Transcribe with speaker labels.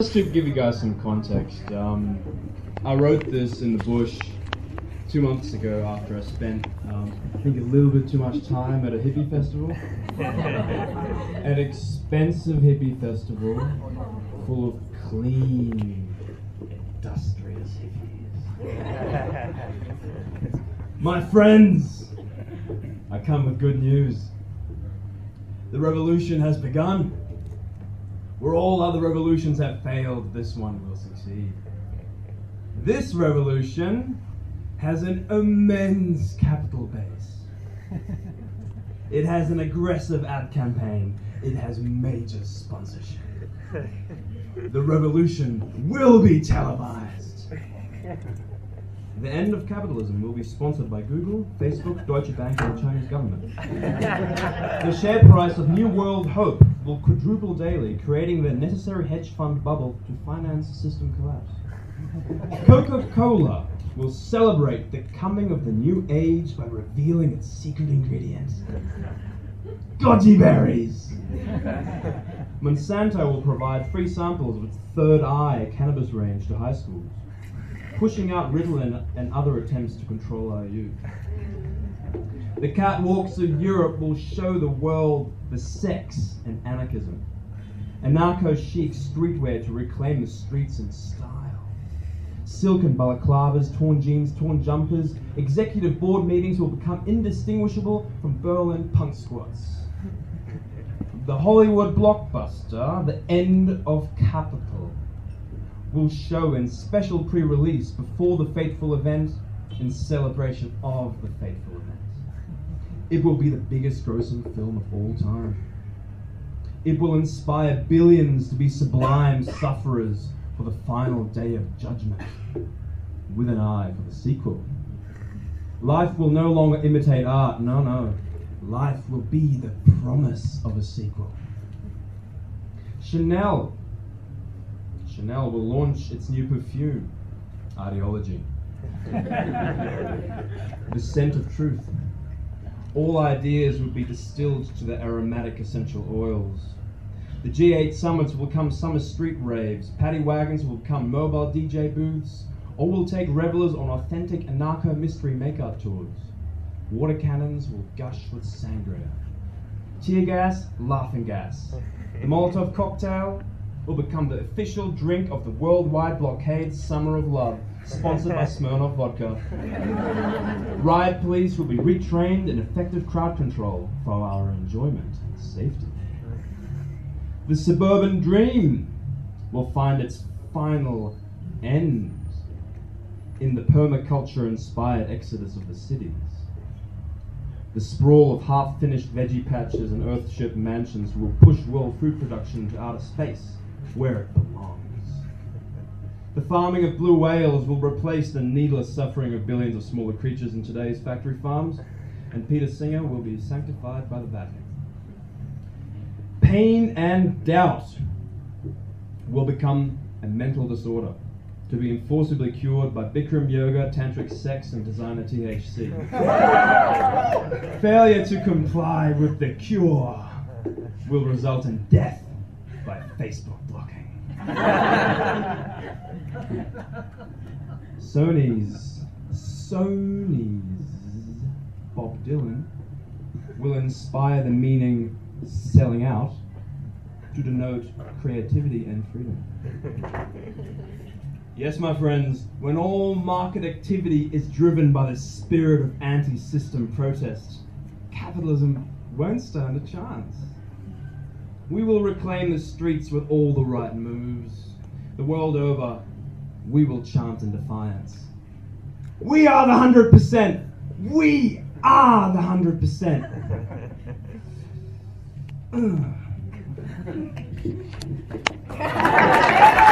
Speaker 1: Just to give you guys some context, um, I wrote this in the bush two months ago after I spent, um, I think, a little bit too much time at a hippie festival. An expensive hippie festival full of clean, industrious hippies. My friends, I come with good news. The revolution has begun. Where all other revolutions have failed, this one will succeed. This revolution has an immense capital base. It has an aggressive ad campaign. It has major sponsorship. The revolution will be televised. The end of capitalism will be sponsored by Google, Facebook, Deutsche Bank, and the Chinese government. the share price of New World Hope will quadruple daily, creating the necessary hedge fund bubble to finance system collapse. Coca Cola will celebrate the coming of the new age by revealing its secret ingredient goji berries. Monsanto will provide free samples of its third eye cannabis range to high schools pushing out Ritalin and other attempts to control our youth. The catwalks of Europe will show the world the sex and anarchism. Anarcho chic streetwear to reclaim the streets in style. Silken balaclavas, torn jeans, torn jumpers, executive board meetings will become indistinguishable from Berlin punk squats. The Hollywood blockbuster, The End of Capital, will show in special pre release before the fateful event in celebration of the fateful event. It will be the biggest grossing film of all time. It will inspire billions to be sublime sufferers for the final day of judgment, with an eye for the sequel. Life will no longer imitate art, no, no. Life will be the promise of a sequel. Chanel Chanel will launch its new perfume, Ideology. the scent of truth. All ideas will be distilled to the aromatic essential oils. The G8 summits will become summer street raves, paddy wagons will become mobile DJ booths, or will take revelers on authentic anarcho mystery makeup tours. Water cannons will gush with sangria. Tear gas, laughing gas. The Molotov cocktail, will become the official drink of the worldwide blockade Summer of Love, sponsored by Smirnoff Vodka. Riot police will be retrained in effective crowd control for our enjoyment and safety. The suburban dream will find its final end in the permaculture inspired exodus of the cities. The sprawl of half finished veggie patches and earthship mansions will push world food production into outer space where it belongs. The farming of blue whales will replace the needless suffering of billions of smaller creatures in today's factory farms, and Peter Singer will be sanctified by the Vatican. Pain and doubt will become a mental disorder to be enforceably cured by Bikram yoga, tantric sex, and designer THC. Failure to comply with the cure will result in death by Facebook blocking. Sony's Sony's Bob Dylan will inspire the meaning selling out to denote creativity and freedom. Yes, my friends, when all market activity is driven by the spirit of anti system protest, capitalism won't stand a chance. We will reclaim the streets with all the right moves. The world over, we will chant in defiance. We are the hundred percent. We are the hundred percent.